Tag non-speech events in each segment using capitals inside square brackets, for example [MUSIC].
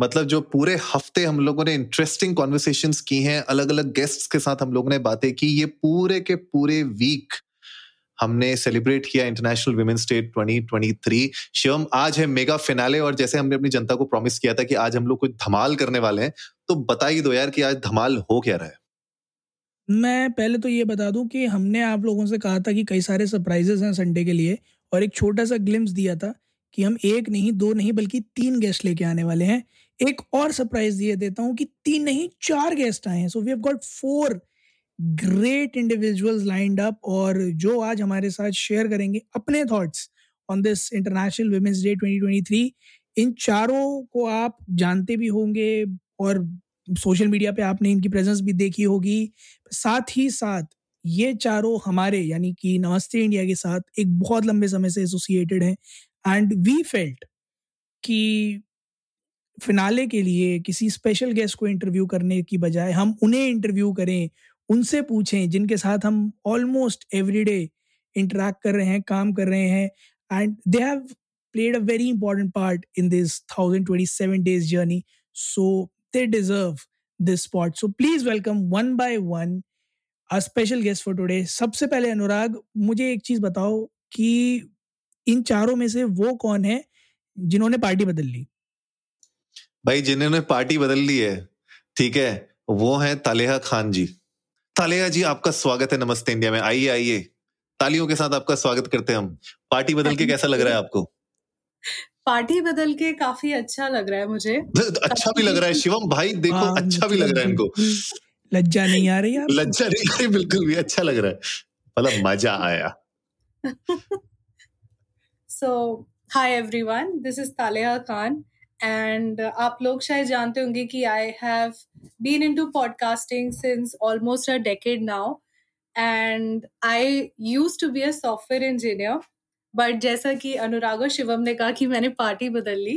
मतलब जो पूरे हफ़्ते हम लोगों ने इंटरेस्टिंग कॉन्वर्सेशन की हैं अलग अलग गेस्ट्स के साथ हम लोगों ने बातें की, ये पूरे के पूरे वीक हमने सेलिब्रेट किया इंटरनेशनल वुमेन्स डे 2023 शिवम, आज है मेगा फिनाले और जैसे हमने अपनी जनता को प्रॉमिस किया था कि आज हम लोग कुछ धमाल करने वाले हैं तो बता ही दो यार कि आज धमाल हो क्या रहा है? मैं पहले तो ये बता दूँ कि हमने आप लोगों से कहा था कि कई सारे सरप्राइजेस हैं संडे के लिए और एक छोटा सा ग्लिम्स दिया था कि हम एक नहीं, दो नहीं, बल्कि तीन गेस्ट लेके आने वाले हैं। एक और सरप्राइज़ दिए देता हूँ कि तीन नहीं, चार गेस्ट आए हैं। So we have got four great individuals lined up और जो आज हमारे साथ शेयर करेंगे अपने thoughts on this international women's day 2023 इन चारों को आप जानते भी होंगे और सोशल मीडिया पे आपने इनकी प्रेजेंस भी देखी होगी। साथ ही साथ ये चारों हमारे, यानी कि नमस्ते इंडिया के साथ एक बहुत लंबे समय से एसोसिएटेड हैं। एंड वी फेल्ट कि फिनाले के लिए किसी स्पेशल गेस्ट को इंटरव्यू करने की बजाय हम उन्हें इंटरव्यू करें, उनसे पूछें, जिनके साथ हम ऑलमोस्ट एवरीडे इंटरेक्ट कर रहे हैं, काम कर रहे हैं and they have played a very important part in this 1027 days journey. So, they deserve this spot. So, please welcome one by one a special guest for today. सबसे पहले अनुराग, मुझे एक चीज़ बताओ कि इन चारों में से वो कौन है जिन्होंने पार्टी बदल ली? भाई जिन्होंने पार्टी बदल ली है ठीक है वो है तालेहा खान जी। तालेहा जी आपका स्वागत है नमस्ते इंडिया में। आइए आइए। तालियों के साथ आपका स्वागत करते हैं हम। पार्टी बदल के कैसा लग रहा है आपको? पार्टी बदल के काफ़ी अच्छा लग रहा है मुझे। [LAUGHS] अच्छा भी लग रहा है शिवम भाई देखो हाँ, अच्छा भी लग रहा है इनको। लज्जा नहीं आ रही लज्जा नहीं आ रही बिल्कुल भी अच्छा लग रहा है। मतलब मज़ा आया। So hi everyone this is Taleha Khan. And आप लोग शायद जानते होंगे कि I have been into podcasting since almost a decade now and I use to be a software engineer but जैसा कि अनुराग और शिवम ने कहा कि मैंने पार्टी बदल ली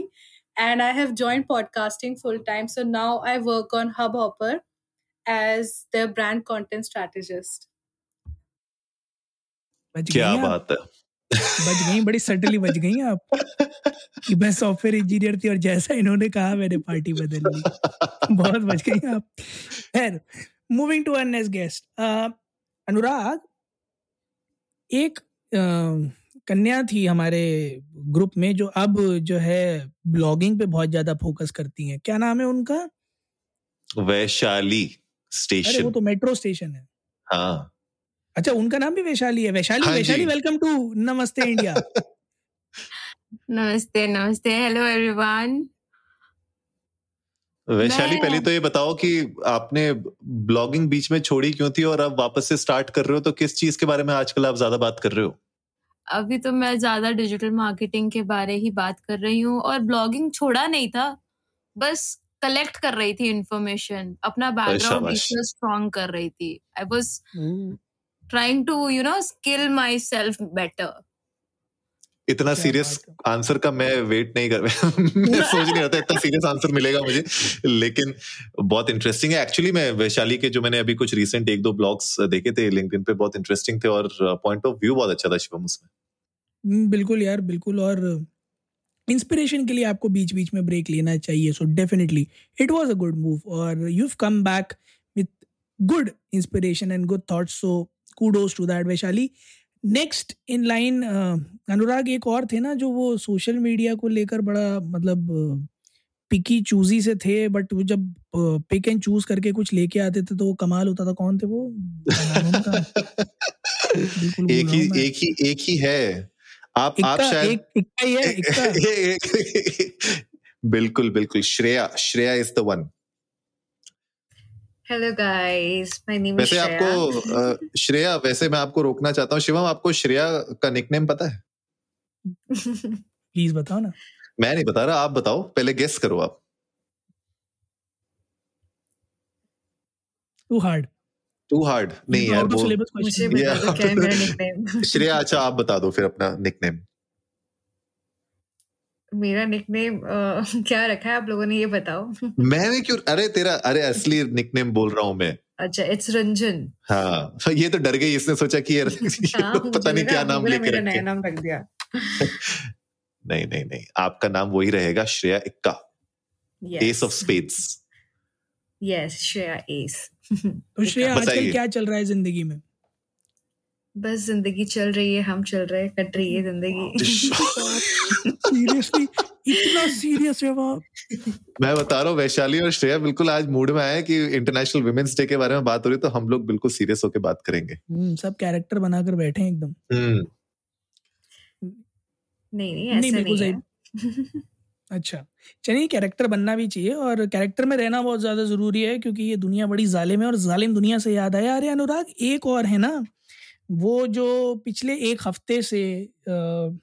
and I have join podcasting full time so now I work on Hubhopper as the brand content strategist क्या बात है। बच गई बड़ी सटली बच गई आप। कि मैं सॉफ्टवेयर इंजीनियर थी और जैसा इन्होंने कहा मैंने पार्टी बदल ली। बहुत बच गई आप। खैर moving to next guest Anurag एक कन्या थी हमारे ग्रुप में जो अब जो है ब्लॉगिंग पे बहुत ज़्यादा फोकस करती हैं। क्या नाम है उनका? वैशाली स्टेशन अरे वो तो मेट्रो स्टेशन है। हाँ। अच्छा उनका नाम भी वैशाली है। वैशाली हाँ Vaishali welcome to Namaste India [LAUGHS] नमस्ते नमस्ते। हेलो एवरीवन वैशाली पहले तो ये बताओ कि आपने ब्लॉगिंग बीच में छोड़ी क्यों थी और अब वापस से स्टार्ट कर रहे हो तो किस चीज़ के बारे में आजकल आप ज़्यादा बात कर रहे हो? अभी तो मैं ज़्यादा डिजिटल मार्केटिंग के बारे ही बात कर रही हूँ और ब्लॉगिंग छोड़ा नहीं था। बस कलेक्ट कर रही थी इन्फॉर्मेशन अपना बैकग्राउंड स्ट्रॉन्ग कर रही थी। I was trying to you know skill myself better इतना सीरियस आंसर का मैं वेट नहीं कर [LAUGHS] मैं सोच नहीं रहा था इतना सीरियस आंसर मिलेगा मुझे। लेकिन बहुत इंटरेस्टिंग है। एक्चुअली मैं वैशाली के जो मैंने अभी कुछ रिसेंट एक दो ब्लॉग्स देखे थे लिंक्डइन पे बहुत इंटरेस्टिंग थे और पॉइंट ऑफ़ व्यू बहुत अच्छा था शिवम उसमें। हम्म, बिल्कुल यार बिल्कुल। और इंस्पिरेशन के लिए आपको बीच बीच में ब्रेक लेना चाहिए। So definitely it was a good move और you come back with good inspiration and good thoughts so kudos to that Vaishali. Next in line Anurag एक और थे ना जो वो सोशल मीडिया को लेकर बड़ा मतलब पिकी चूजी से थे बट वो जब पिक एंड चूज़ करके कुछ लेके आते थे तो वो कमाल होता था। कौन थे वो? एक ही एक ही एक ही है। आप आप शायद एक इक्का ही है इक्का [LAUGHS] बिल्कुल बिल्कुल। Shreya Shreya is the one hello guys my name is वैसे आपको अ, श्रेया वैसे मैं आपको रोकना चाहता हूँ। शिवम आपको श्रेया का निकनेम पता है? प्लीज़ बताओ ना। मैं नहीं बता रहा आप बताओ। पहले गेस करो आप। टू हार्ड टू हार्ड नहीं यार वो सिलेबस मुझे बता दो क्या है मेरा [LAUGHS] निकनेम श्रेया अच्छा आप बता दो फिर अपना निकनेम मेरा निकनेम [LAUGHS] क्या रखा है आप लोगों ने ये बताओ? [LAUGHS] मैंने क्यों अरे तेरा अरे असली निकनेम बोल रहा हूँ मैं। अच्छा इट्स रंजन हाँ [LAUGHS] ये तो डर गई इसने सोचा कि यार हाँ, पता नहीं क्या नाम बोला लेके मेरा रखे। नया नाम रख दिया। नहीं नहीं नहीं आपका नाम वही रहेगा Shreya Ikka. Ace of spades yes Shreya ace तो श्रेया आजकल क्या चल रहा है ज़िंदगी में? बस ज़िंदगी चल रही है हम चल रहे हैं कट रही है ज़िंदगी। सीरियसली इतना सीरियस जवाब मैं बता रहा हूँ वैशाली और श्रेया बिल्कुल आज मूड में आए कि इंटरनेशनल वुमेन्स डे के बारे में बात हो रही है तो हम लोग बिल्कुल सीरियस होकर बात करेंगे। हम्म, सब कैरेक्टर बनाकर बैठे हैं एकदम। हम्म। नहीं नहीं नहीं ऐसा नहीं सही। है। अच्छा चलिए कैरेक्टर बनना भी चाहिए और कैरेक्टर में रहना बहुत ज़्यादा ज़रूरी है क्योंकि ये दुनिया बड़ी जालिम है और जालिम दुनिया से याद आया। अरे अनुराग एक और है ना? वो जो पिछले एक हफ़्ते से अ,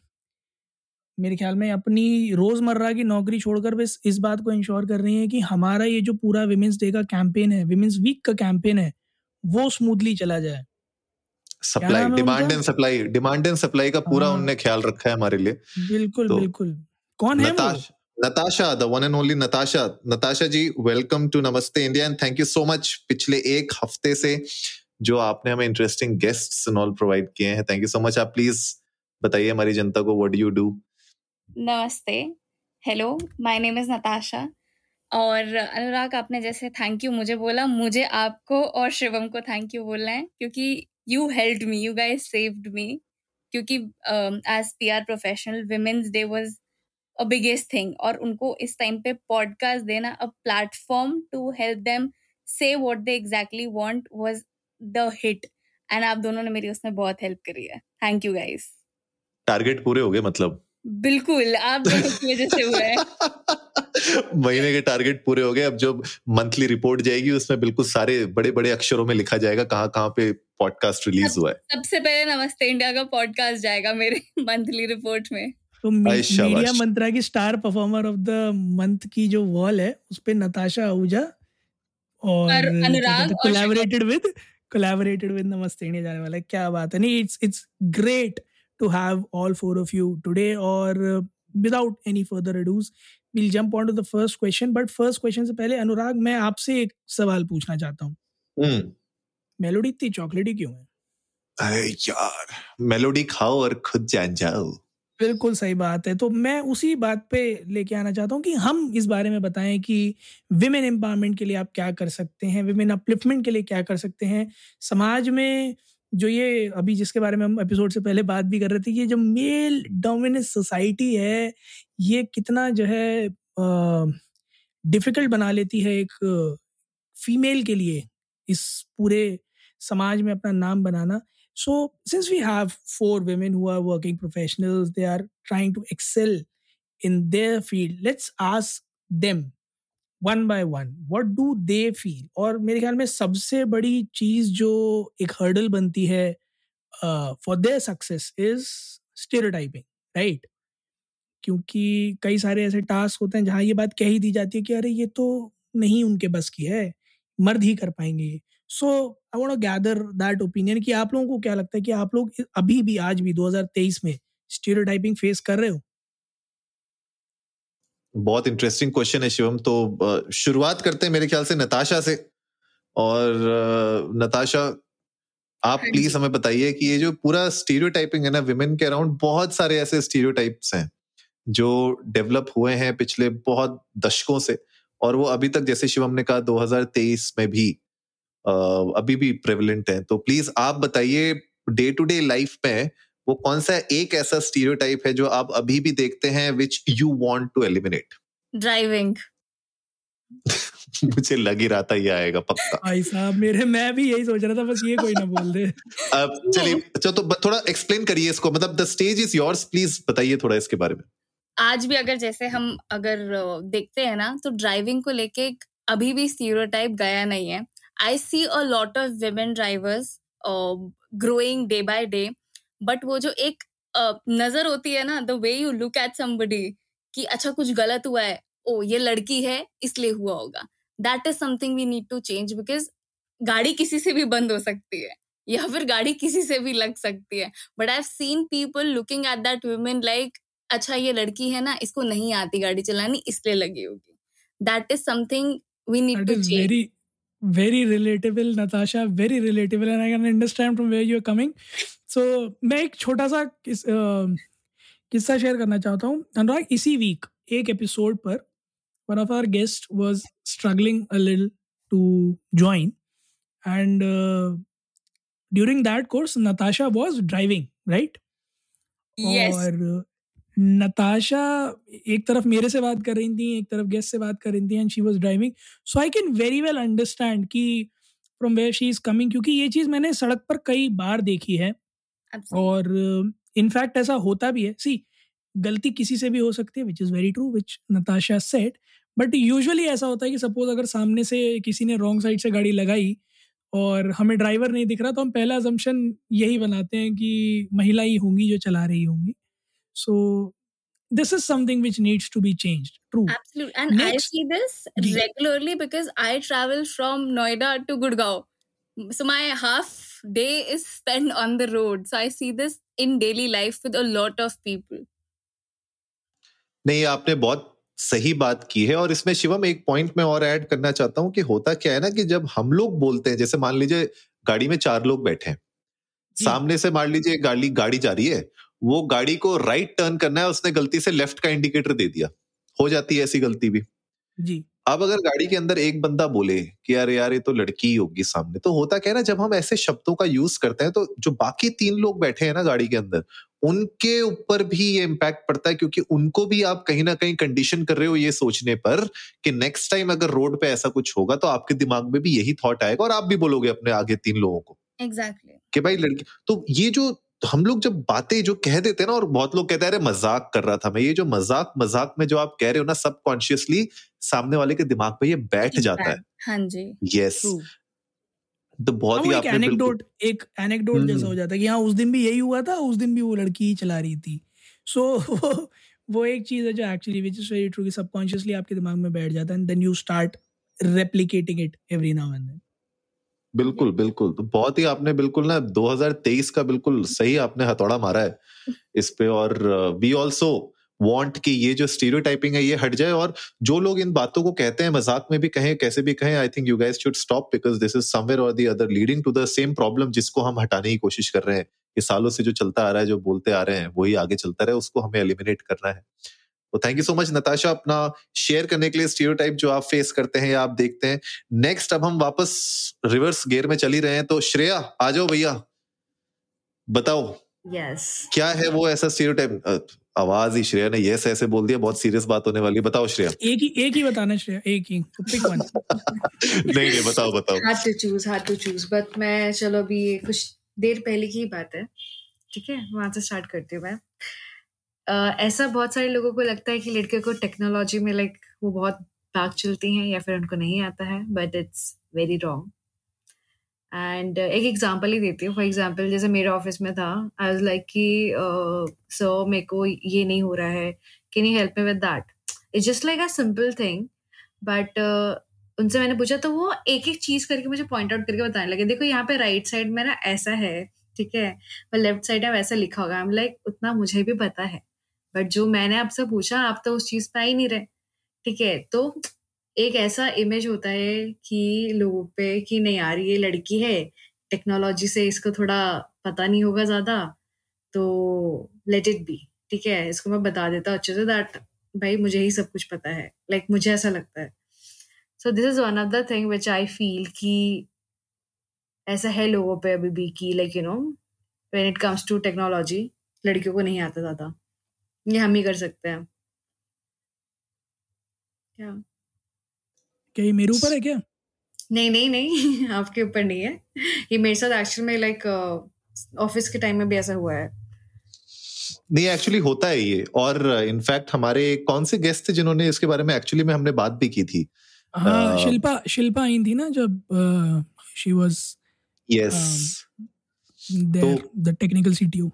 मेरे ख्याल में अपनी रोज़मर्रा की नौकरी छोड़कर बस इस बात को इंश्योर कर रही हैं कि हमारा ये जो पूरा विमेंस डे का कैंपेन है विमेंस वीक का कैंपेन है वो स्मूथली चला जाए। Supply demand and supply demand and supply का पूरा हाँ। उनने ख्याल रखा है हमारे लिए। बिल्कुल तो बिल्कुल। कौन है वो? Natasha the one and only Natasha Natasha ji welcome to Namaste India and thank you so much पिछले एक हफ़्ते से जो आपने हमें interesting guests and all provide किए हैं। थैंक यू सो मच आप प्लीज़ बताइए हमारी जनता को व्हाट डू यू डू नमस्ते। Hello my name is Natasha और अनुराग, आपने जैसे थैंक यू मुझे बोला, मुझे आपको और शिवम को थैंक यू बोलना है, क्योंकि you helped me you guys saved me क्योंकि as P R professional women's day was a biggest thing और उनको इस टाइम पे पॉडकास्ट देना a platform to help them से what they exactly want was the hit and आप दोनों ने मेरी उसमें बहुत हेल्प करी है. थैंक यू गाइस टारगेट पूरे हो गए मतलब? बिल्कुल आप दोनों की वजह से हुआ है. [LAUGHS] महीने के टारगेट पूरे हो गए. अब जो मंथली रिपोर्ट जाएगी उसमें बिल्कुल सारे बड़े बड़े अक्षरों में लिखा जाएगा कहाँ कहाँ पे पॉडकास्ट रिलीज़ हुआ है. सबसे पहले नमस्ते इंडिया का पॉडकास्ट जाएगा मेरे [LAUGHS] मंथली रिपोर्ट में. तो। मीडिया मंत्रा की star performer of the month की जो वॉल है उस पे नताशा आहूजा और और अनुराग और collaborated with collaborated with Namaste India जाने वाला है क्या बात है। नहीं it's it's great to have all four of you today और without any further ado will jump on to the first question but first question से पहले अनुराग मैं आपसे एक सवाल पूछना चाहता हूँ। हम्म। मेलोडी इतनी चॉकलेटी क्यों है? अरे यार मेलोडी खाओ और खुद जान जाओ। बिल्कुल सही बात है। तो मैं उसी बात पे लेके आना चाहता हूँ कि हम इस बारे में बताएँ कि विमेन एम्पावरमेंट के लिए आप क्या कर सकते हैं विमेन अपलिफ्टमेंट के लिए क्या कर सकते हैं। समाज में जो ये अभी जिसके बारे में हम एपिसोड से पहले बात भी कर रहे थे, ये जो मेल डोमिनेंस सोसाइटी है, ये कितना जो है डिफ़िकल्ट बना लेती है एक फीमेल के लिए इस पूरे समाज में अपना नाम बनाना। So, since we have four women who are working professionals, they are trying to excel in their field. Let's ask them one by one, what do they feel? और मेरे ख्याल में सबसे बड़ी चीज़ जो एक हर्डल बनती है for their success is stereotyping right क्योंकि कई सारे ऐसे टास्क होते हैं जहाँ ये बात कह ही दी जाती है कि अरे ये तो नहीं उनके बस की है मर्द ही कर पाएँगे so I want gather that opinion कि आप लोगों को क्या लगता है कि आप लोग अभी भी आज भी 2023 में स्टीरियोटाइपिंग फेस कर रहे हो? बहुत इंटरेस्टिंग क्वेश्चन है शिवम। तो शुरुआत करते हैं मेरे ख्याल से नताशा से। और नताशा आप प्लीज़ हमें बताइए कि ये जो पूरा स्टीरियोटाइपिंग है ना विमेन के अराउंड बहुत सारे ऐसे स्टीरियोटाइप्स हैं जो डेवलप हुए हैं पिछले बहुत दशकों से। और वो अभी तक जैसे शिवम ने कहा 2023 में भी अभी भी प्रेवलेंट है। तो प्लीज़ आप बताइए डे टू डे लाइफ में वो कौन सा एक ऐसा स्टीरियोटाइप है जो आप अभी भी देखते हैं which you want to eliminate driving मुझे लग ही रहा था ये आएगा पक्का। भाई साहब मेरे मैं भी यही सोच रहा था बस ये कोई ना बोल दे। [LAUGHS] अब चलिए अच्छा तो थोड़ा एक्सप्लेन करिए इसको। मतलब the stage is yours please बताइए थोड़ा इसके बारे में। आज भी अगर जैसे हम अगर देखते हैं ना तो ड्राइविंग को लेके अभी भी स्टीरियोटाइप गया नहीं है। I see a lot of women drivers growing day by day but वो जो एक अ, नज़र होती है ना the way you look at somebody कि अच्छा कुछ गलत हुआ है ओ ये लड़की है इसलिए हुआ होगा। That is something we need to change because गाड़ी किसी से भी बंद हो सकती है या फिर गाड़ी किसी से भी लग सकती है। But I seen people looking at that women like अच्छा ये लड़की है ना इसको नहीं आती गाड़ी चलानी इसलिए लगी होगी। That is something we need to change very very relatable natasha very relatable and i can understand from where you're coming. So मैं एक छोटा सा किस, किस्सा शेयर करना चाहता हूँ। अनुराग इसी वीक एक एपिसोड पर one of our guest was struggling a little to join and during that course Natasha was driving right और नताशा एक तरफ़ मेरे से बात कर रही थी एक तरफ़ गेस्ट से बात कर रही थी and she was driving so I can very well understand कि from where she is coming क्योंकि ये चीज़ मैंने सड़क पर कई बार देखी है। Absolutely. और इनफैक्ट ऐसा होता भी है। सी गलती किसी से भी हो सकती है which is very true which Natasha said but usually ऐसा होता है कि सपोज़ अगर सामने से किसी ने रॉन्ग साइड से गाड़ी लगाई और हमें ड्राइवर नहीं दिख रहा तो हम पहला अजम्पशन यही बनाते हैं कि महिला ही होंगी जो चला रही होंगी। So this is something which needs to be change true Absolutely. And Next, I see this regularly because I travel from Noida to Gurgaon. So my half day is spent on the road. So I see this in daily life with a lot of people. नहीं आपने बहुत सही बात की है और इसमें शिवम एक पॉइंट में और ऐड करना चाहता हूँ कि होता क्या है ना कि जब हम लोग बोलते हैं जैसे मान लीजिए गाड़ी में चार लोग बैठे हैं सामने से मान लीजिए गाड़ी गाड़ी जा रही है वो गाड़ी को राइट टर्न करना है उसने गलती से लेफ़्ट का इंडिकेटर दे दिया। हो जाती है ऐसी गलती भी। जी। अब अगर गाड़ी के अंदर एक बंदा बोले कि यार यार ये तो लड़की ही होगी सामने तो होता क्या है ना जब हम ऐसे शब्दों का यूज़ करते हैं तो जो बाकी तीन लोग बैठे हैं ना गाड़ी के अंदर उनके ऊपर भी ये इम्पैक्ट पड़ता है क्योंकि उनको भी आप कहीं ना कहीं कंडीशन कर रहे हो ये सोचने पर कि नेक्स्ट टाइम अगर रोड पे ऐसा कुछ होगा तो आपके दिमाग में भी यही थॉट आएगा और आप भी बोलोगे अपने आगे तीन लोगों को। Exactly Exactly. कि भाई लड़की तो ये जो हम लोग जब बातें जो कह देते हैं ना और बहुत लोग कहते हैं अरे मज़ाक कर रहा था मैं। ये जो मज़ाक मज़ाक में जो आप कह रहे हो ना सबकॉन्शियसली सामने वाले के दिमाग पे ये बैठ जाता है। हाँ जी. यस तो बहुत ही एक आपने एनेक्डोट एक एनेक्डोट हम्म। जैसा हो जाता है कि हाँ उस दिन भी यही हुआ था उस दिन भी वो लड़की ही चला रही थी। सो वो [LAUGHS] वो एक चीज़ है जो actually which is very true कि सबकॉन्शियसली आपके दिमाग में बैठ जाता है and then you start replicating it every now and then बिल्कुल बिल्कुल। तो बहुत ही आपने बिल्कुल ना 2023 का बिल्कुल सही आपने हथौड़ा मारा है इस पे और वी ऑल्सो वांट कि ये जो स्टीरियोटाइपिंग है ये हट जाए और जो लोग इन बातों को कहते हैं मज़ाक में भी कहें कैसे भी कहें I think you guys should stop because this is somewhere और the other leading to the same problem जिसको हम हटाने की कोशिश कर रहे हैं। कि सालों से जो चलता आ रहा है जो बोलते आ रहे हैं वही आगे चलता रहे उसको हमें एलिमिनेट करना है। तो thank you so much Natasha अपना शेयर करने के लिए स्टीरियोटाइप जो आप फेस करते हैं या आप देखते हैं। नेक्स्ट अब हम वापस रिवर्स गियर में चल ही रहे हैं तो श्रेया आ जाओ भैया। बताओ। यस क्या है वो ऐसा स्टीरियोटाइप आवाज़ ही श्रेया ने यस ऐसे बोल दिया बहुत सीरियस बात होने वाली है। बताओ श्रेया। एक ही एक ही बताना श्रेया एक ही। पिक वन [LAUGHS] नहीं नहीं बताओ बताओ। Hard to choose hard to choose but मैं चलो अभी कुछ देर पहले की बात है। ठीक है? वहाँ से स्टार्ट करती हूँ मैं। अ, ऐसा बहुत सारे लोगों को लगता है कि लड़के को टेक्नोलॉजी में लाइक वो बहुत भाग चलती हैं या फिर उनको नहीं आता है but it's very wrong and एक एग्जांपल ही देती हूँ. फॉर एग्जांपल जैसे मेरे ऑफ़िस में था आई वाज लाइक कि सर मेरे को ये नहीं हो रहा है. Can you help me with that it's just like a simple thing but उनसे मैंने पूछा तो वो एक एक चीज़ करके मुझे पॉइंट आउट करके बताने लगे देखो यहाँ पे राइट साइड में ना ऐसा है ठीक है लेफ़्ट साइड में वैसा लिखा होगा. हम लाइक उतना मुझे भी पता है. बट जो मैंने आपसे पूछा आप तो उस चीज़ पे आ ही नहीं रहे। ठीक है तो एक ऐसा इमेज होता है कि लोगों पे कि नहीं यार ये लड़की है टेक्नोलॉजी से इसको थोड़ा पता नहीं होगा ज़्यादा तो लेट इट बी ठीक है इसको मैं बता देता अच्छे से दैट भाई मुझे ही सब कुछ पता है। लाइक like, मुझे ऐसा लगता है। So this is one of the thing which I feel कि ऐसा है लोगों पे अभी भी कि like you know when it comes to technology लड़कियों को नहीं आता ज़्यादा। ये हम ही कर सकते हैं। क्या? क्या ये मेरे ऊपर है क्या? नहीं नहीं नहीं [LAUGHS] आपके ऊपर नहीं है। ये मेरे साथ एक्चुअल में लाइक ऑफ़िस के टाइम में भी ऐसा हुआ है। नहीं एक्चुअली होता है ये। और इनफैक्ट हमारे कौन से गेस्ट थे जिन्होंने इसके बारे में एक्चुअली में हमने बात भी की थी? हाँ Uh, शिल्पा शिल्पा आई थी ना जब she was yes the technical CTO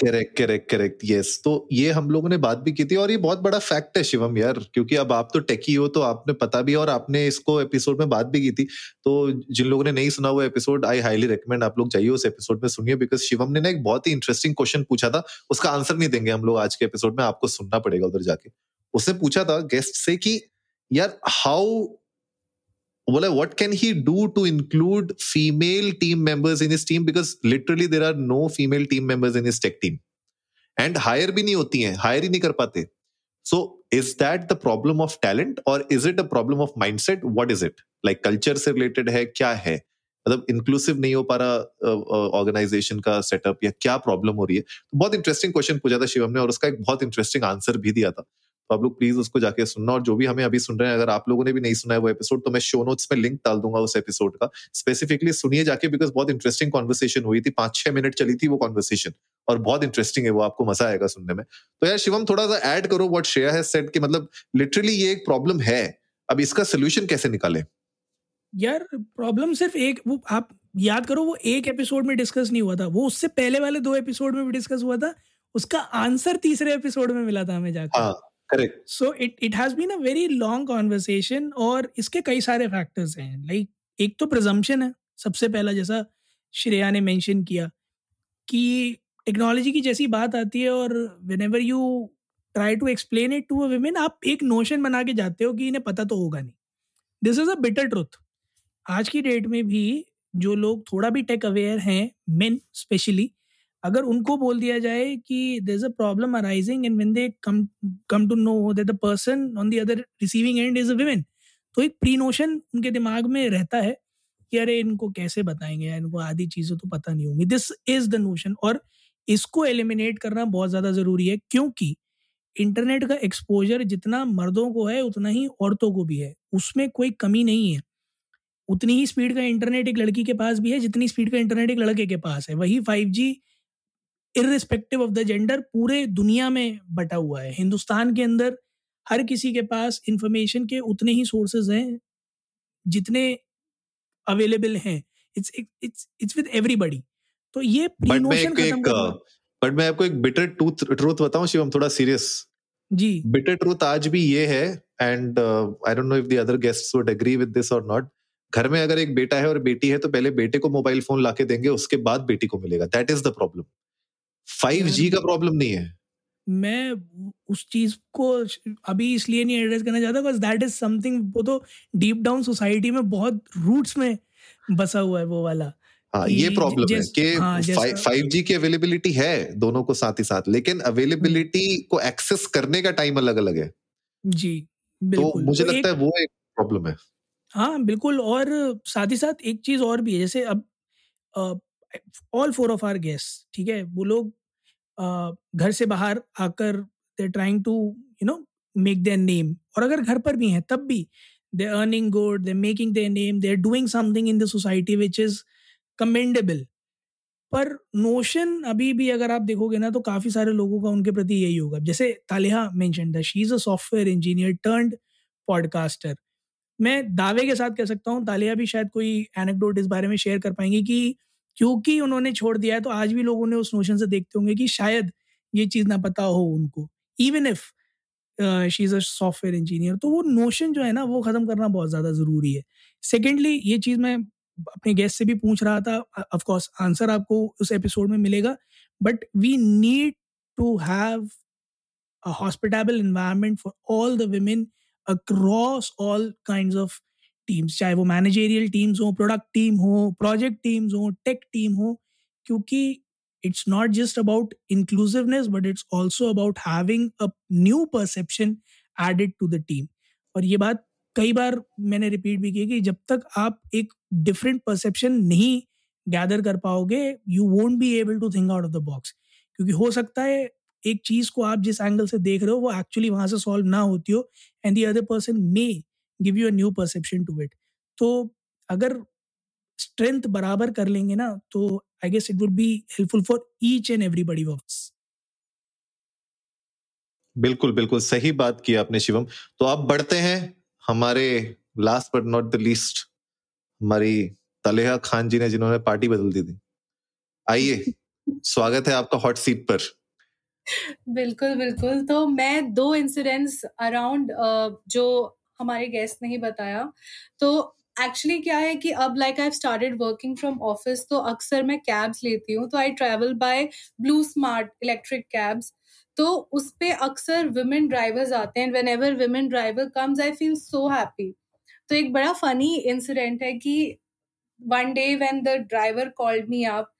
correct correct correct yes तो ये हम लोगों ने बात भी की थी और ये बहुत बड़ा फैक्ट है शिवम यार, क्योंकि अब आप तो टेकी हो तो आपने पता भी और आपने इसको एपिसोड में बात भी की थी। तो जिन लोगों ने नहीं सुना हुआ एपिसोड आई हाईली रिकमेंड आप लोग जाइए उस एपिसोड में सुनिए बिकॉज़ शिवम ने ना एक बहुत ही इंटरेस्टिंग क्वेश्चन पूछा था। उसका आंसर नहीं देंगे हम लोग आज के एपिसोड में, आपको सुनना पड़ेगा उधर जाके। उसने पूछा था गेस्ट से कि, यार हाउ बोला what can he do to include female team members in his team because literally there are no female team members in his tech team and hire भी नहीं होती हैं hire ही नहीं कर पाते so is that the problem of talent or is it a problem of mindset what is it like culture से related है क्या है मतलब इंक्लूसिव नहीं हो पा रहा ऑर्गेनाइजेशन का सेटअप या क्या प्रॉब्लम हो रही है तो बहुत इंटरेस्टिंग क्वेश्चन पूछा था शिवम ने और उसका एक बहुत इंटरेस्टिंग आंसर भी दिया था तो आप लोग प्लीज़ उसको जाके सुनना और जो भी हमें अभी सुन रहे हैं अगर आप लोगों ने भी नहीं सुना है वो एपिसोड तो मैं शो नोट्स में लिंक डाल दूँगा उस एपिसोड का। स्पेसिफिकली सुनिए जाके बिकॉज़ बहुत इंटरेस्टिंग कॉन्वर्सेशन हुई थी। पाँच छह मिनट चली थी वो कॉन्वर्सेशन और बहुत इंटरेस्टिंग है वो आपको मज़ा आएगा सुनने में। तो यार शिवम थोड़ा सा ऐड करो वॉट श्रेया है सेट कि मतलब लिटरली ये एक प्रॉब्लम है। अब इसका सोल्यूशन कैसे निकाले? यार प्रॉब्लम सिर्फ़ एक वो आप याद करो वो एक एपिसोड में डिस्कस नहीं हुआ था। वो उससे पहले वाले दो एपिसोड में भी डिस्कस हुआ था। उसका आंसर तीसरे एपिसोड में मिला था हमें जाकर। हाँ। Correct so it it has been a very long conversation और इसके कई सारे फैक्टर्स हैं। लाइक like, एक तो प्रजम्पशन है। सबसे पहला जैसा श्रेया ने मेंशन किया कि टेक्नोलॉजी की जैसी बात आती है और whenever you try to explain it to a women आप एक नोशन बना के जाते हो कि इन्हें पता तो होगा नहीं। This is a bitter truth आज की डेट में भी जो लोग थोड़ा भी टेक अवेयर हैं मेन स्पेशली अगर उनको बोल दिया जाए कि there is a problem arising and when they come come to know that the person on the other receiving end is a women तो एक प्री नोशन उनके दिमाग में रहता है कि अरे इनको कैसे बताएँगे इनको आधी चीज़ें तो पता नहीं होंगी। दिस इज़ द नोशन और इसको एलिमिनेट करना बहुत ज़्यादा ज़रूरी है क्योंकि इंटरनेट का एक्सपोजर जितना मर्दों को है, उतना ही औरतों को भी है। उसमें कोई कमी नहीं है। उतनी ही स्पीड का इंटरनेट एक लड़की के पास भी है, जितनी स्पीड का इंटरनेट एक लड़के के पास है। वही five G irrespective of the gender पूरे दुनिया में बटा हुआ है। हिंदुस्तान के अंदर हर किसी के पास इंफॉर्मेशन के उतने ही सोर्सेज हैं जितने अवेलेबल हैं। It's it's it's with everybody तो ये प्रीनोशन खत्म बट मैं आपको एक बिटर ट्रूथ ट्रूथ बताऊँ शिवम थोड़ा सीरियस जी। बिटर ट्रूथ आज भी ये है and I don't know if the other guests would agree with this और नॉट घर में अगर एक बेटा है और बेटी है तो पहले बेटे को मोबाइल फ़ोन लाके देंगे उसके बाद बेटी को मिलेगा। That is the problem five G का प्रॉब्लम नहीं है। मैं उस चीज़ को अभी इसलिए नहीं एड्रेस करना चाहता बिकॉज़ दैट इज़ समथिंग वो तो डीप डाउन सोसाइटी में बहुत रूट्स में बसा हुआ है वो वाला हाँ ये प्रॉब्लम है कि फाइव जी की अवेलेबिलिटी है दोनों को साथ ही साथ लेकिन अवेलेबिलिटी को एक्सेस करने का टाइम अलग अलग है। जी तो मुझे तो लगता है वो एक प्रॉब्लम है। हाँ बिल्कुल और साथ ही साथ एक चीज़ और भी है जैसे अब all four of our guest ठीक है वो लोग घर से बाहर आकर they trying to you know make their name और अगर घर पर भी हैं, तब भी they earning good they making their name they are doing something in the society which is commendable पर नोशन अभी भी अगर आप देखोगे ना तो काफ़ी सारे लोगों का उनके प्रति यही होगा। जैसे Taliha mention she is a software engineer turned podcaster मैं दावे के साथ कह सकता हूँ तालिया भी शायद कोई एनेक्डोट इस बारे में शेयर कर पाएँगी कि क्योंकि उन्होंने छोड़ दिया है तो आज भी लोग उन्हें उस नोशन से देखते होंगे कि शायद ये चीज़ ना पता हो उनको। Even if she is a software engineer तो वो नोशन जो है ना, वो ख़त्म करना बहुत ज़्यादा ज़रूरी है। सेकेंडली ये चीज़ मैं अपने गेस्ट से भी पूछ रहा था ऑफकोर्स आंसर आपको उस एपिसोड में मिलेगा but we need to have a hospitable environment for all the women across all kinds of teams चाहे वो मैनेजेरियल टीम्स हो प्रोडक्ट टीम हो प्रोजेक्ट टीम्स हो टेक टीम हो, क्योंकि it's not just about inclusiveness but it's also about having a new perception added to the team और ये बात कई बार मैंने रिपीट भी की कि जब तक आप एक डिफरेंट परसेप्शन नहीं गैदर कर पाओगे you won't be able to think out of the box क्योंकि हो सकता है एक चीज़ को आप जिस एंगल से देख रहे हो, वो एक्चुअली वहाँ से सॉल्व ना होती हो and the other person may give you a new perception to it तो अगर स्ट्रेंथ बराबर कर लेंगे ना तो I guess it would be helpful for each and everybody works बिल्कुल बिल्कुल सही बात की आपने शिवम। तो अब बढ़ते हैं हमारे last but not the least हमारी तलेहा खान जी ने जिन्होंने पार्टी बदल दी थी। आइए [LAUGHS] स्वागत है आपका हॉट सीट पर। बिल्कुल बिल्कुल। तो मैं दो इंसिडेंट्स अराउंड जो हमारे गेस्ट ने ही बताया। तो एक्चुअली क्या है कि अब like I started working from office तो अक्सर मैं कैब्स लेती हूँ तो I travel by BluSmart electric cabs तो उस पे अक्सर वुमेन ड्राइवर्स आते हैं whenever women driver comes I feel so happy तो एक बड़ा फनी इंसिडेंट है कि one day when the driver called me up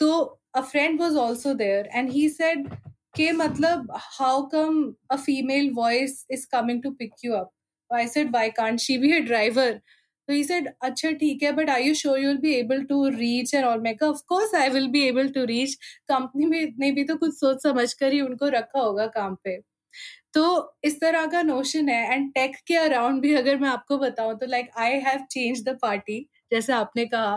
तो a friend was also there and he said के मतलब how come a female voice is coming to pick you up said why can't she be a driver तो he said अच्छा ठीक है but I you sure you will be able to reach and all मैं of course I will be able to reach company में ने भी तो कुछ सोच समझ कर ही उनको रखा होगा काम पे तो इस तरह का नोशन है एंड टेक के अराउंड भी अगर मैं आपको बताऊँ तो like I have change the party जैसे आपने कहा।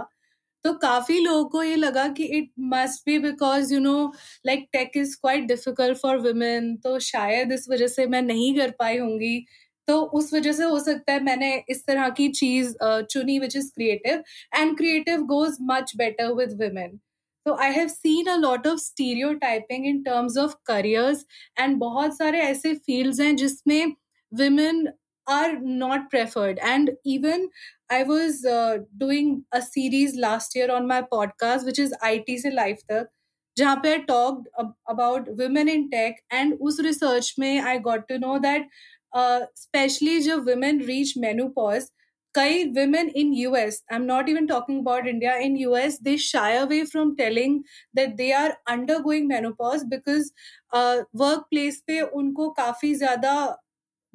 तो काफ़ी लोगों को ये लगा कि it must be because you know like tech is quite difficult for women तो शायद इस वजह से मैं नहीं कर पाई होंगी। तो उस वजह से हो सकता है मैंने इस तरह की चीज़ चुनी which is creative and creative goes much better with women तो I have seen a lot of stereotyping in terms of careers and बहुत सारे ऐसे फील्ड्स हैं जिसमें women are not preferred. And even i was uh, doing a series last year on my podcast which is it se life tak जहाँ पे I talked about women in tech and उस research में I got to know that specially जब women reach menopause कई women in U S I am not even talking about India in U S they shy away from telling that they are undergoing menopause because workplace पे उनको काफ़ी ज़्यादा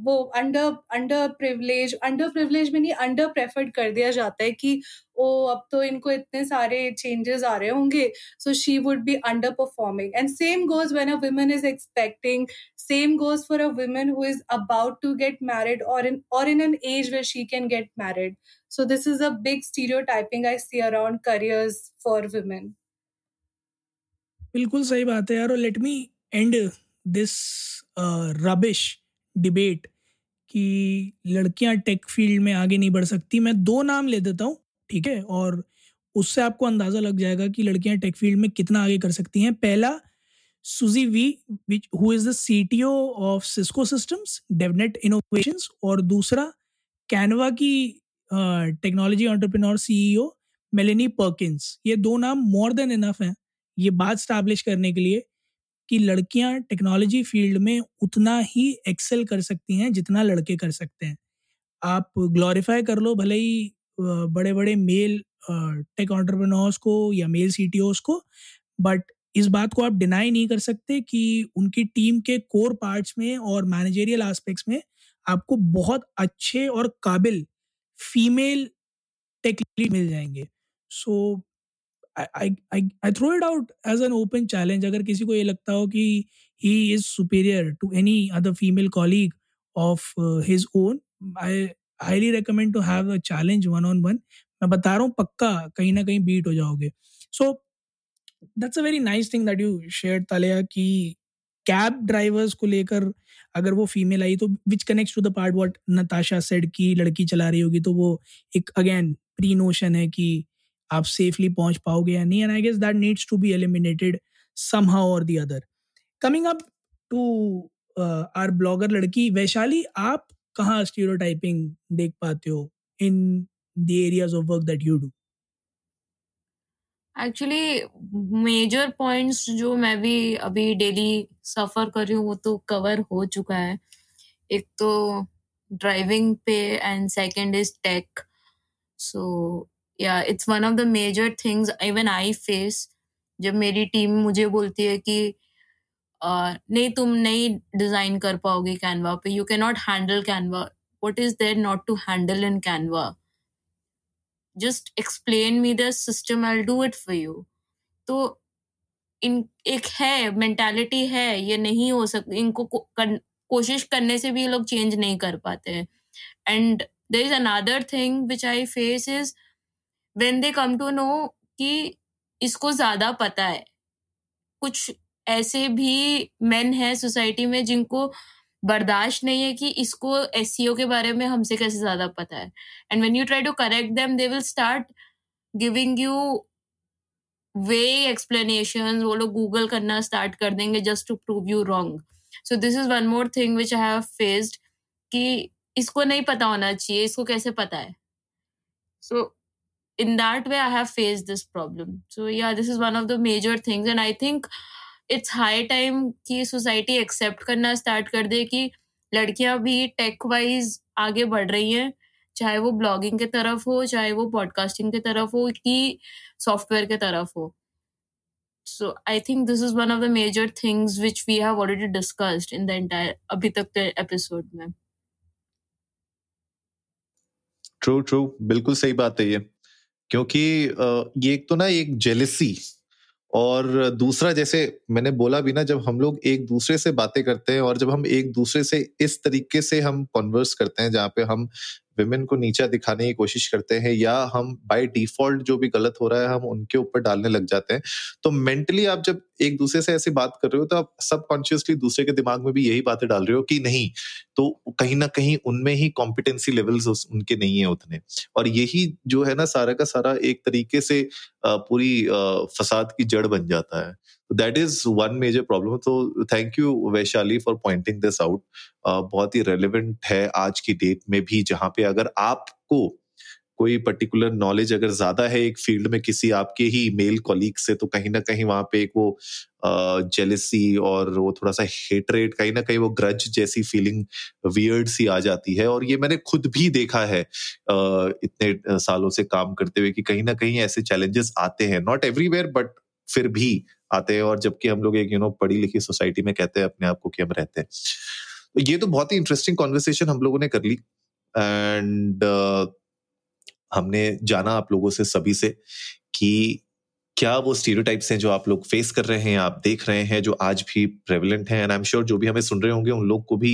वो under under privilege under privilege में नहीं under preferred कर दिया जाता है कि, ओ, अब तो इनको इतने सारे चेंजेस आ रहे होंगे। So she would be underperforming and same goes when a woman is expecting same goes for a woman who is about to get married और इन और in an age where she can get married so this is a big stereotyping i see around careers for women. बिल्कुल सही बात है यार। और let me end this rubbish debate कि लड़कियाँ टेक फ़ील्ड में आगे नहीं बढ़ सकती। मैं दो नाम ले देता हूँ, ठीक है? और उससे आपको अंदाज़ा लग जाएगा कि लड़कियाँ टेक फ़ील्ड में कितना आगे कर सकती हैं। पहला, Susie Wee, which who is the C T O of Cisco Systems DevNet innovations और दूसरा, कैनवा की technology entrepreneur CEO Melanie Perkins ये दो नाम मोर देन इनफ हैं, ये बात स्टैब्लिश करने के लिए। कि लड़कियाँ टेक्नोलॉजी फ़ील्ड में उतना ही एक्सेल कर सकती हैं जितना लड़के कर सकते हैं। आप ग्लोरीफाई कर लो भले ही बड़े बड़े मेल टेक ऑन्टरप्रनोर्स को या मेल सी को बट इस बात को आप डिनाई नहीं कर सकते कि उनकी टीम के कोर पार्ट्स में और मैनेजेरियल एस्पेक्ट्स में आपको बहुत अच्छे और काबिल फीमेल टेक मिल जाएँगे। So I I throw it out as an open challenge अगर किसी को ये लगता हो कि he is superior to any other female colleague of his own I highly recommend to have a challenge one on one मैं बता रहा हूँ, पक्का कहीं ना कहीं बीट हो जाओगे। So that's a very nice thing that you share Talia कि कैब ड्राइवर्स को लेकर अगर वो फीमेल आई तो which connect to the part what Natasha said की लड़की चला रही होगी तो वो एक अगेन प्री नोशन है कि आप सेफली पहुँच पाओगे या नहीं and I guess that needs to be eliminated somehow और the other coming up to our blogger लड़की वैशाली आप कहाँ स्टीरियोटाइपिंग देख पाते हो in the areas of work that you do actually major points जो मैं भी अभी डेली सफ़र कर रही हूँ, वो तो कवर हो चुका है। एक तो ड्राइविंग पे and second is tech so yeah it's one of the major things even I face जब मेरी टीम मुझे बोलती है कि uh, नहीं तुम नहीं डिज़ाइन कर पाओगे कैनवा पे। You can not handle Canva what is there not to handle in Canva just explain me the system I do it for you तो इन एक है मेंटालिटी है ये नहीं हो सकती इनको को, कर, कोशिश करने से भी ये लोग चेंज नहीं कर पाते and there is another thing which I face is when they come to know कि इसको ज़्यादा पता है। कुछ ऐसे भी मेन है सोसाइटी में जिनको बर्दाश्त नहीं है कि इसको एस e के बारे में हमसे कैसे ज़्यादा पता है। And when you try to correct them they will start giving you way explanation वो लोग गूगल करना स्टार्ट कर देंगे just to prove you wrong so this is one more thing which I have faced कि इसको नहीं पता होना चाहिए, इसको कैसे पता है? सो in that way, i have faced this problem. So, yeah, this is one of the major things. And i think it's high time कि society accept करना start कर दे कि लड़कियाँ भी टेक वाइज आगे बढ़ रही हैं, चाहे वो ब्लॉगिंग के तरफ़ हो, चाहे वो पॉडकास्टिंग के तरफ़ हो, कि सॉफ्टवेयर के तरफ़ हो। So I think this is one of the major things which we have already discussed in the entire अभी तक के एपिसोड में। ट्रू ट्रू बिल्कुल सही बात है ये। क्योंकि ये एक तो ना एक जेलिसी और दूसरा जैसे मैंने बोला भी ना, जब हम लोग एक दूसरे से बातें करते हैं और जब हम एक दूसरे से इस तरीके से हम कॉन्वर्स करते हैं, जहाँ पे हम विमेन को नीचा दिखाने की कोशिश करते हैं या हम बाय डिफ़ॉल्ट जो भी गलत हो रहा है, हम उनके ऊपर डालने लग जाते हैं। तो मेंटली आप जब एक दूसरे से ऐसी बात कर रहे हो तो आप सबकॉन्शियसली दूसरे के दिमाग में भी यही बातें डाल रहे हो कि नहीं तो कहीं ना कहीं उनमें ही कॉम्पिटेंसी लेवल्स उनके नहीं है उतने। और यही जो है ना, सारा का सारा एक तरीके से पूरी फसाद की जड़ बन जाता है। That is one major problem तो thank you Vaishali for pointing this out बहुत ही रेलिवेंट है आज की डेट में भी, जहाँ पे अगर आपको कोई पर्टिकुलर नॉलेज अगर ज़्यादा है एक फ़ील्ड में किसी आपके ही मेल कॉलीग से तो कहीं ना कहीं वहाँ पे एक वो जेलिसी और वो थोड़ा सा हेटरेट कहीं ना कहीं वो ग्रज जैसी फीलिंग वियर्ड सी आ जाती है। और ये मैंने खुद भी देखा है इतने सालों से काम करते हुए कि कहीं ना कहीं ऐसे चैलेंजेस आते हैं। नॉट एवरीवेयर बट फिर भी आते हैं और जबकि हम लोग एक यू नो पढ़ी लिखी सोसाइटी में कहते हैं अपने आप को कि हम रहते हैं। तो ये तो बहुत ही इंटरेस्टिंग कॉन्वर्सेशन हम लोगों ने कर ली। एंड uh, हमने जाना आप लोगों से सभी से कि क्या वो स्टीरियोटाइप्स हैं जो आप लोग फेस कर रहे हैं आप देख रहे हैं जो आज भी प्रेवलेंट हैं। एंड आई एम श्योर जो भी हमें सुन रहे होंगे उन लोग को भी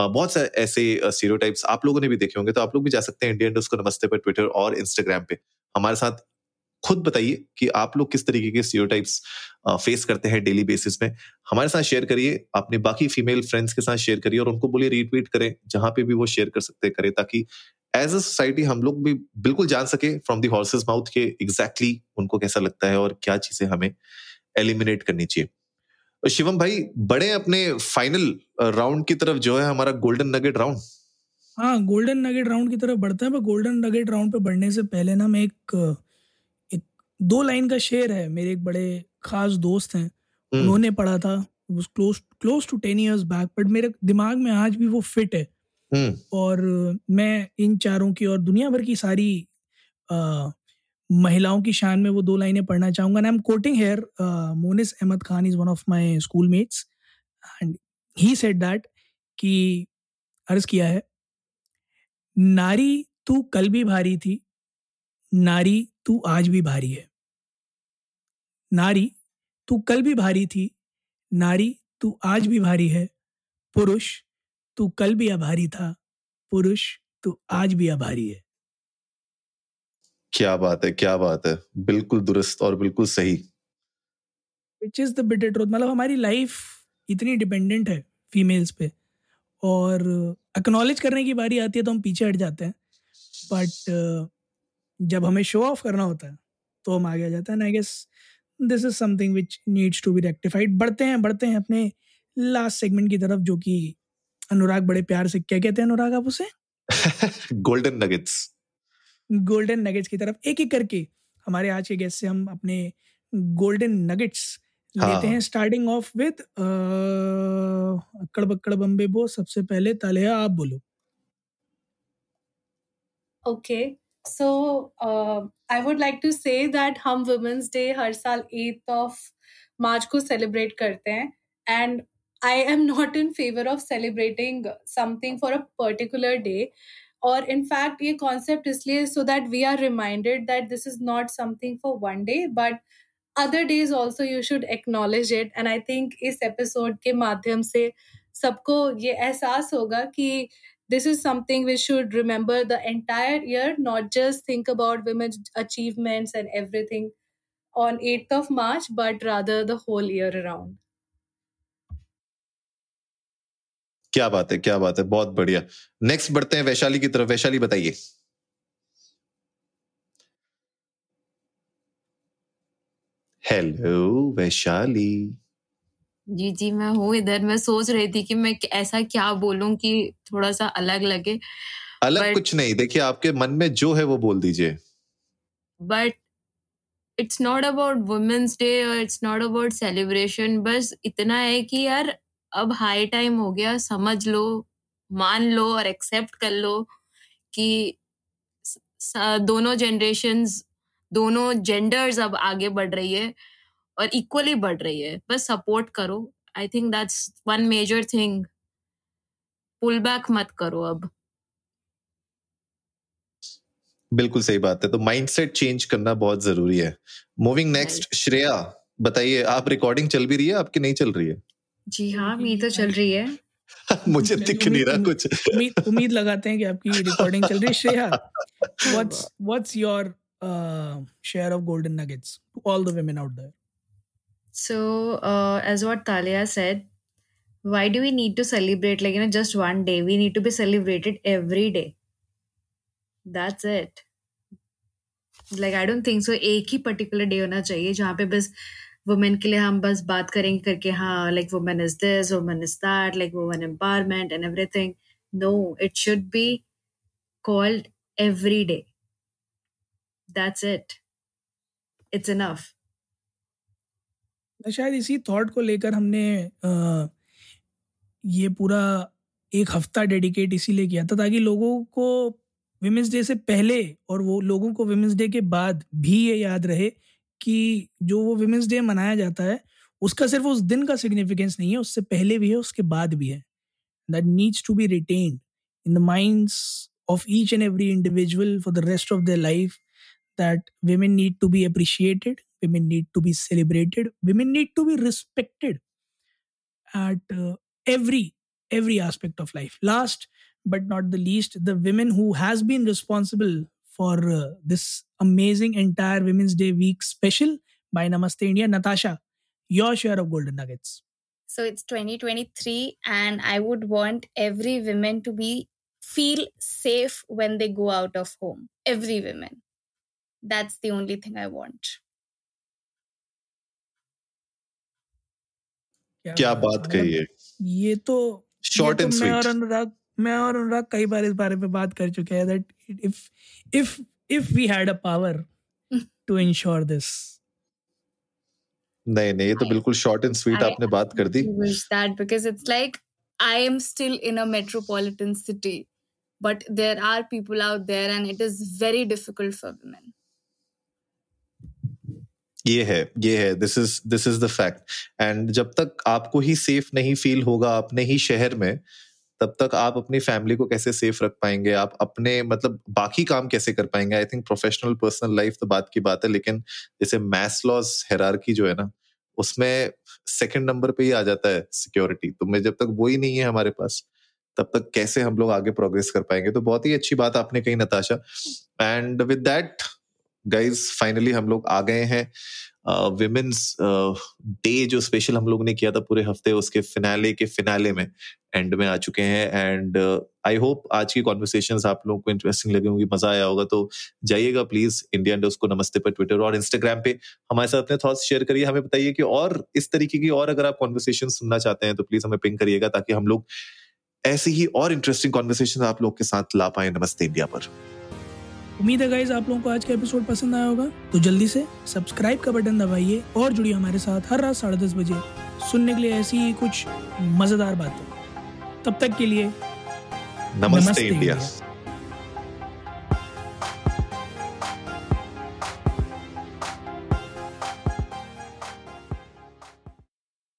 बहुत से ऐसे स्टीरियोटाइप्स आप लोगों ने भी देखे होंगे। तो आप लोग भी जा सकते हैं इंडियन को नमस्ते पर ट्विटर और इंस्टाग्राम पे। हमारे साथ खुद बताइए कि आप लोग किस तरीके के स्टीरियोटाइप्स फेस करते हैं डेली बेसिस में। हमारे साथ शेयर करिए, अपने बाकी फीमेल फ्रेंड्स के साथ शेयर करिए और उनको बोलिए रीट्वीट करें, जहाँ पे भी वो शेयर कर सकते करें, ताकि एज अ सोसाइटी हम लोग भी बिल्कुल जान सके फ्रॉम दी हॉर्सेस माउथ के एग्जैक्टली exactly उनको कैसा लगता है और क्या चीज़ें हमें एलिमिनेट करनी चाहिए। शिवम भाई बड़े अपने फाइनल राउंड की तरफ़ जो है हमारा गोल्डन नगेट राउंड हाँ गोल्डन नगेट राउंड की तरफ़ बढ़ते हैं, पर गोल्डन नगेट राउंड पे बढ़ने से पहले ना मैं एक दो लाइन का शेर है मेरे एक बड़े खास दोस्त हैं हम्म। उन्होंने पढ़ा था close close to ten years back but मेरे दिमाग में आज भी वो फिट है हम्म। और मैं इन चारों की और दुनिया भर की सारी आ, महिलाओं की शान में वो दो लाइनें पढ़ना चाहूँगा I am quoting here Monis Ahmad Khan is one of my schoolmates and he said that कि अर्ज़ किया है नारी तू कल भी भारी थी नारी तू आज भी भारी है नारी तू कल भी भारी थी। नारी तू आज भी भारी है। पुरुष तू कल भी आभारी था। पुरुष तू आज भी आभारी है। क्या बात है क्या बात है। बिल्कुल दुरुस्त और बिल्कुल सही। Which is the bitter truth मतलब हमारी लाइफ इतनी डिपेंडेंट है फीमेल्स पे। और एक्नॉलेज करने की बारी आती है तो हम पीछे हट जाते हैं। बट जब हमें शो ऑफ़ करना होता है तो हम आगे आ जाते हैं। I guess this is something which needs to be rectified बढ़ते हैं बढ़ते हैं अपने लास्ट सेगमेंट की तरफ़ जो कि अनुराग बड़े प्यार से क्या कहते हैं अनुराग आप उसे? गोल्डन नगेट्स गोल्डन नगेट्स की तरफ़ एक एक करके हमारे आज के गेस्ट से हम अपने गोल्डन नगेट्स हाँ. लेते हैं starting off with Akkad Bakkad Bambe Bo सबसे पहले तालिया आप बोलो। Okay so I would like to say that हम वुमेन्स डे हर साल एट ऑफ़ मार्च को सेलिब्रेट करते हैं and I am not in favor of celebrating something for a particular day. Or in fact, ये concept इसलिए so that we are reminded that this is not something for one day, but other days also you should acknowledge it. And I think इस episode के माध्यम से सबको ये एहसास होगा कि this is something we should remember the entire year, not just think about women's achievements and everything on 8th of March, but rather the whole year around. क्या बात है क्या बात है बहुत बढ़िया नेक्स्ट बढ़ते हैं वैशाली की तरफ़ वैशाली बताइए हेलो वैशाली जी जी मैं हूँ इधर। मैं सोच रही थी कि मैं ऐसा क्या बोलूँ कि थोड़ा सा अलग लगे। अलग But, कुछ नहीं। देखिए आपके मन में जो है वो बोल दीजिए। But it's not about women's day और इट्स नॉट अबाउट सेलिब्रेशन। बस इतना है कि यार अब हाई टाइम हो गया समझ लो मान लो और एक्सेप्ट कर लो कि दोनों जनरेशन दोनों जेंडर्स अब आगे बढ़ रही है। और इक्वली बढ़ रही है। बस सपोर्ट करो। I think that's one major thing pull back मत करो अब। बिल्कुल सही बात है। तो माइंडसेट चेंज करना बहुत ज़रूरी है। मूविंग नेक्स्ट श्रेया बताइए आप रिकॉर्डिंग चल भी रही है आपकी नहीं चल रही है? जी हाँ मी तो चल रही है। [LAUGHS] मुझे दिख नहीं रहा कुछ। उम्मीद उम्मीद लगाते हैं कि आपकी रिकॉर्डिंग चल रही है। Shreya what's what's your share of golden nuggets to all the women out there so as what Talia said why do we need to celebrate? Like, you know, just one day. We need to be celebrated every day. That's it like I don't think so एक ही particular day होना चाहिए जहाँ पे बस women के लिए हम बस बात करेंगे करके हाँ like women is this women is that like women empowerment and everything no it should be called every day that's it it's enough शायद इसी थॉट को लेकर हमने आ, ये पूरा एक हफ़्ता डेडिकेट इसीलिए किया था ताकि लोगों को विमेंस डे से पहले और वो लोगों को विमेंस डे के बाद भी ये याद रहे कि जो वो विमेंस डे मनाया जाता है उसका सिर्फ़ उस दिन का सिग्निफिकेंस नहीं है उससे पहले भी है उसके बाद भी है। That needs to be retained in the minds of each and every individual for the rest of their life that women need to be appreciated women need to be celebrated women need to be respected at uh, every every aspect of life last but not the least, the women who has been responsible for uh, this amazing entire Women's Day week special by Namaste India. Natasha, your share of golden nuggets. So it's 2023, and I would want every woman to be feel safe when they go out of home. Every woman. That's the only thing I want. क्या बात कही है। ये तो short and sweet अनुराग मैं और अनुराग कई बार इस बारे में बात कर चुके हैं that if if if we had a power to ensure this नहीं नहीं ये तो बिल्कुल शॉर्ट एंड स्वीट आपने बात कर दी। That because it's like I am still in a metropolitan city but there are people out there and it is very difficult for women ये है ये है this is this is the fact and जब तक आपको ही safe नहीं feel होगा अपने ही शहर में, तब तक आप अपनी फैमिली को कैसे सेफ़ रख पाएँगे? आप अपने मतलब बाकी काम कैसे कर पाएँगे? I think professional personal life तो बात की बात है, लेकिन जैसे मैस लॉस हेरारकी जो है ना, उसमें सेकंड नंबर पे ही आ जाता है सिक्योरिटी तो मैं जब तक वो ही नहीं है हमारे पास, तब तक कैसे हम लोग आगे प्रोग्रेस कर पाएँगे? तो बहुत ही अच्छी बात आपने कही, Natasha. And with that guys finally हम लोग आ गए हैं। विमेन्स डे जो स्पेशल हम लोग ने किया था पूरे हफ़्ते, उसके फिनाले के फिनाले में एंड में आ चुके हैं। एंड आई होप आज की कॉन्वर्सेशन आप लोगों को इंटरेस्टिंग लगे होंगी, मज़ा आया होगा। तो जाइएगा प्लीज़ इंडिया इंडोस को नमस्ते पर ट्विटर और इंस्टाग्राम पे। हमारे साथ अपने थॉट्स शेयर करिए, हमें बताइए कि और इस तरीके की और अगर आप कॉन्वर्सेशन सुनना चाहते हैं तो प्लीज़ हमें पिंग करिएगा ताकि हम लोग ऐसी ही और इंटरेस्टिंग कॉन्वर्सेशन आप लोग के साथ ला पाए। नमस्ते इंडिया पर। उम्मीद है गाइज़ आप लोगों को आज का एपिसोड पसंद आया होगा। तो जल्दी से सब्सक्राइब का बटन दबाइए और जुड़िए हमारे साथ हर रात साढ़े दस बजे सुनने के लिए ऐसी ही कुछ मज़ेदार बातें। तब तक के लिए नमस्ते, नमस्ते इंडिया, इंडिया।